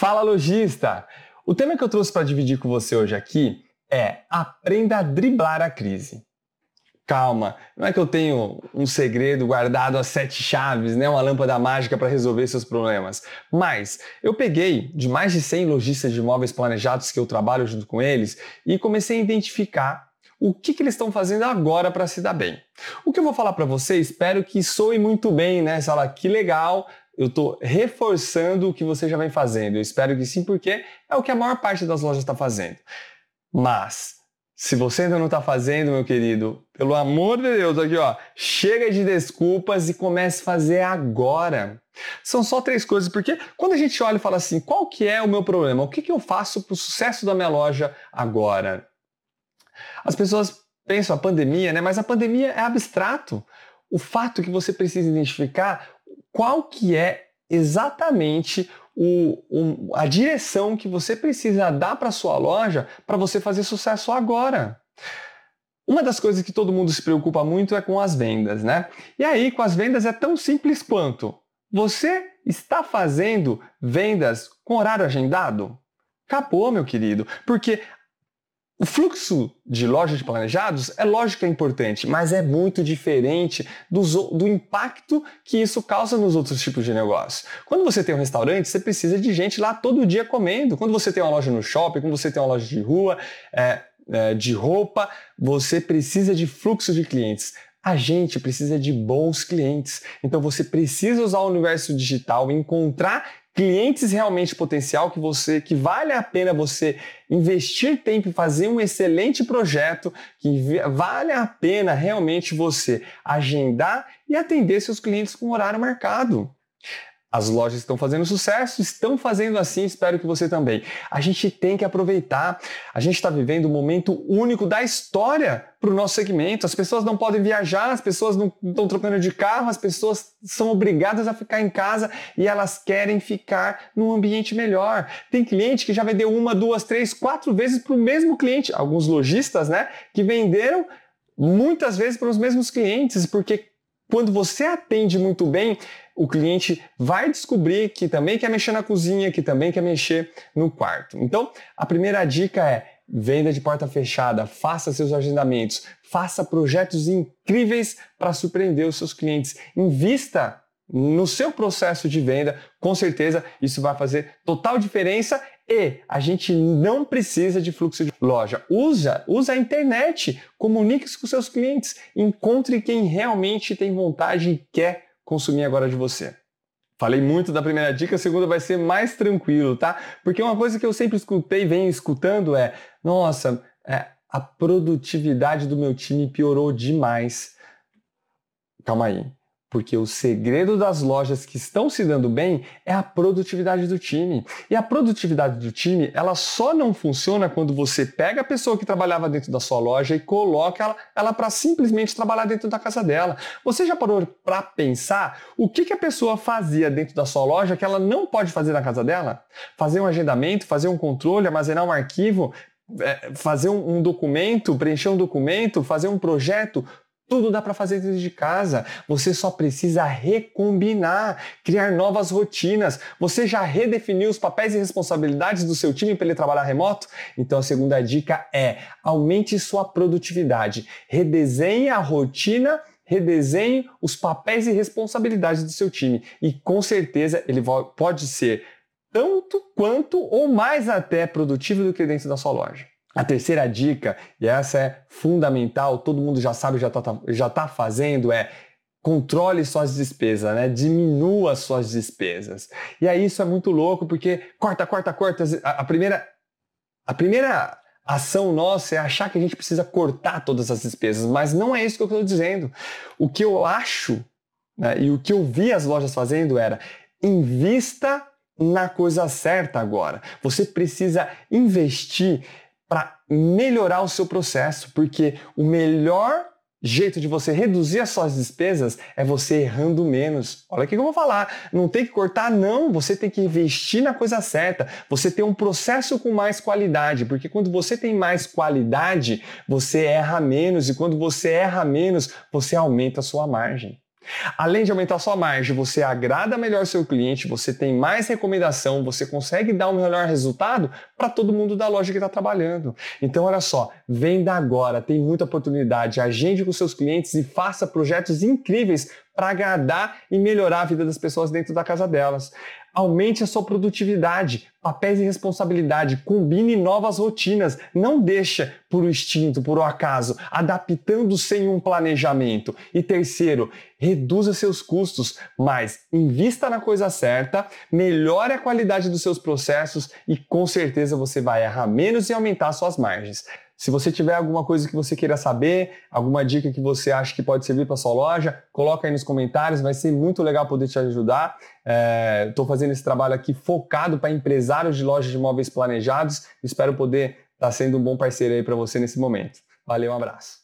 Fala lojista! O tema que eu trouxe para dividir com você hoje aqui é aprenda a driblar a crise. Calma, não é que eu tenho um segredo guardado a sete chaves, né? uma lâmpada mágica para resolver seus problemas. Mas eu peguei de mais de 100 lojistas de imóveis planejados que eu trabalho junto com eles e comecei a identificar o que, que eles estão fazendo agora para se dar bem. O que eu vou falar para você, espero que soe muito bem, né? Você fala, que legal, eu estou reforçando o que você já vem fazendo. Eu espero que sim, porque é o que a maior parte das lojas está fazendo. Mas, se você ainda não está fazendo, meu querido, pelo amor de Deus, aqui ó, chega de desculpas e comece a fazer agora. São só três coisas, porque quando a gente olha e fala assim, qual que é o meu problema? O que, que eu faço para o sucesso da minha loja agora? As pessoas pensam a pandemia, né? Mas a pandemia é abstrato. O fato que você precisa identificar qual que é exatamente o, o, a direção que você precisa dar para sua loja para você fazer sucesso agora. Uma das coisas que todo mundo se preocupa muito é com as vendas, né? E aí, com as vendas é tão simples quanto você está fazendo vendas com horário agendado? Acabou, meu querido, porque o fluxo de lojas de planejados é lógico que é importante, mas é muito diferente do, do, impacto que isso causa nos outros tipos de negócio. Quando você tem um restaurante, você precisa de gente lá todo dia comendo. Quando você tem uma loja no shopping, quando você tem uma loja de rua, é, é, de roupa, você precisa de fluxo de clientes. A gente precisa de bons clientes. Então você precisa usar o universo digital, encontrar clientes realmente potencial que você que vale a pena você investir tempo e fazer um excelente projeto, que vale a pena realmente você agendar e atender seus clientes com horário marcado. As lojas estão fazendo sucesso, estão fazendo assim, espero que você também. A gente tem que aproveitar. A gente está vivendo um momento único da história para o nosso segmento. As pessoas não podem viajar, as pessoas não estão trocando de carro, as pessoas são obrigadas a ficar em casa e elas querem ficar num ambiente melhor. Tem cliente que já vendeu uma, duas, três, quatro vezes para o mesmo cliente. Alguns lojistas, né, que venderam muitas vezes para os mesmos clientes, porque quando você atende muito bem, o cliente vai descobrir que também quer mexer na cozinha, que também quer mexer no quarto. Então, a primeira dica é venda de porta fechada, faça seus agendamentos, faça projetos incríveis para surpreender os seus clientes. Invista no seu processo de venda, com certeza isso vai fazer total diferença e a gente não precisa de fluxo de loja. Usa, usa a internet, comunique-se com seus clientes, encontre quem realmente tem vontade e quer consumir agora de você. Falei muito da primeira dica, a segunda vai ser mais tranquilo, tá? Porque uma coisa que eu sempre escutei, venho escutando é: nossa, é, a produtividade do meu time piorou demais. Calma aí. Porque o segredo das lojas que estão se dando bem é a produtividade do time. E a produtividade do time, ela só não funciona quando você pega a pessoa que trabalhava dentro da sua loja e coloca ela, ela para simplesmente trabalhar dentro da casa dela. Você já parou para pensar o que, que a pessoa fazia dentro da sua loja que ela não pode fazer na casa dela? Fazer um agendamento, fazer um controle, armazenar um arquivo, é, fazer um, documento, preencher um documento, fazer um projeto, tudo dá para fazer dentro de casa. Você só precisa recombinar, criar novas rotinas. Você já redefiniu os papéis e responsabilidades do seu time para ele trabalhar remoto? Então a segunda dica é: aumente sua produtividade. Redesenhe a rotina redesenhe os papéis e responsabilidades do seu time e com certeza ele pode ser tanto quanto ou mais até produtivo do que dentro da sua loja. A terceira dica, e essa é fundamental, todo mundo já sabe, já está já tá fazendo, é controle suas despesas, né? Diminua suas despesas. E aí isso é muito louco, porque corta, corta, corta. A, a primeira, a primeira ação nossa é achar que a gente precisa cortar todas as despesas, mas não é isso que eu estou dizendo. O que eu acho né, e o que eu vi as lojas fazendo era invista na coisa certa agora. Você precisa investir para melhorar o seu processo, porque o melhor jeito de você reduzir as suas despesas é você errando menos. Olha o que eu vou falar. Não tem que cortar, não. Você tem que investir na coisa certa. Você tem um processo com mais qualidade, porque quando você tem mais qualidade, você erra menos e quando você erra menos, você aumenta a sua margem. Além de aumentar sua margem, você agrada melhor seu cliente, você tem mais recomendação, você consegue dar um melhor resultado para todo mundo da loja que está trabalhando. Então, olha só, venda agora, tem muita oportunidade. Agende com seus clientes e faça projetos incríveis para agradar e melhorar a vida das pessoas dentro da casa delas. Aumente a sua produtividade, papéis e responsabilidade, combine novas rotinas, não deixa por instinto, por um acaso, adaptando sem um planejamento. E terceiro, reduza seus custos, mas invista na coisa certa, melhore a qualidade dos seus processos e com certeza você vai errar menos e aumentar suas margens. Se você tiver alguma coisa que você queira saber, alguma dica que você acha que pode servir para sua loja, coloca aí nos comentários, vai ser muito legal poder te ajudar. Estou é, fazendo esse trabalho aqui focado para empresários de lojas de imóveis planejados. Espero poder estar tá sendo um bom parceiro aí para você nesse momento. Valeu, um abraço.